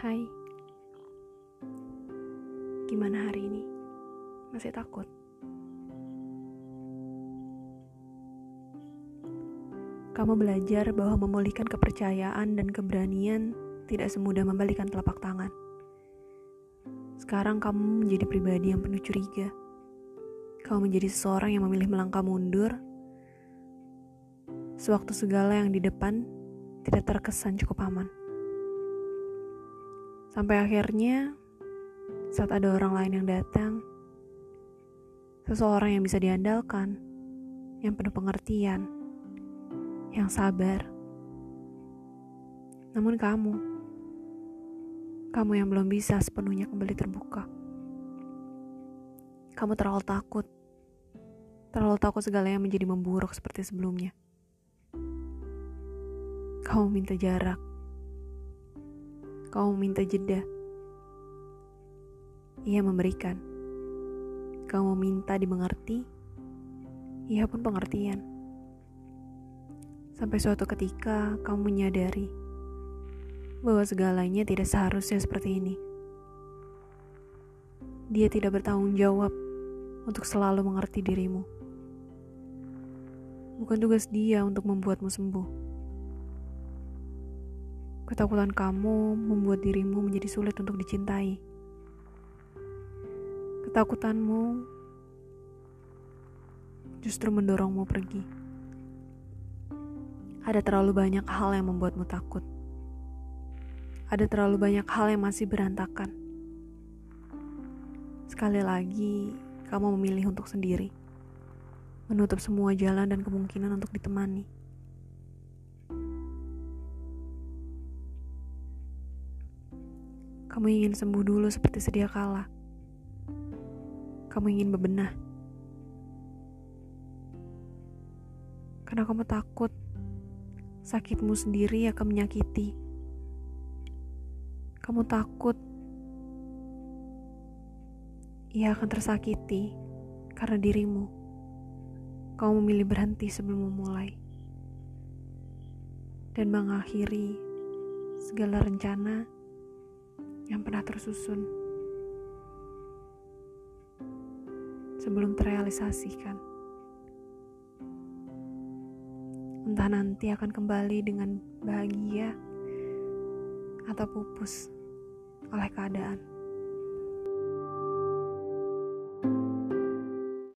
Hai, gimana hari ini? Masih takut? Kamu belajar bahwa memulihkan kepercayaan dan keberanian tidak semudah membalikan telapak tangan. Sekarang kamu menjadi pribadi yang penuh curiga. Kamu menjadi seseorang yang memilih melangkah mundur sewaktu segala yang di depan tidak terkesan cukup aman. Sampai akhirnya, saat ada orang lain yang datang, seseorang yang bisa diandalkan, yang penuh pengertian, yang sabar. Namun kamu, kamu yang belum bisa sepenuhnya kembali terbuka. Kamu terlalu takut, terlalu takut segalanya menjadi memburuk seperti sebelumnya. Kamu minta jarak, Kau minta jeda. Ia memberikan. Kamu minta dimengerti. Ia pun pengertian. Sampai suatu ketika kamu menyadari bahwa segalanya tidak seharusnya seperti ini. Dia tidak bertanggung jawab untuk selalu mengerti dirimu. Bukan tugas dia untuk membuatmu sembuh. Ketakutan kamu membuat dirimu menjadi sulit untuk dicintai. Ketakutanmu justru mendorongmu pergi. Ada terlalu banyak hal yang membuatmu takut. Ada terlalu banyak hal yang masih berantakan. Sekali lagi, kamu memilih untuk sendiri, menutup semua jalan dan kemungkinan untuk ditemani. Kamu ingin sembuh dulu seperti sedia kala. Kamu ingin bebenah. Karena kamu takut sakitmu sendiri akan menyakiti. Kamu takut ia akan tersakiti karena dirimu. Kamu memilih berhenti sebelum memulai dan mengakhiri segala rencana yang pernah tersusun sebelum terrealisasikan. Entah nanti akan kembali dengan bahagia atau pupus oleh keadaan.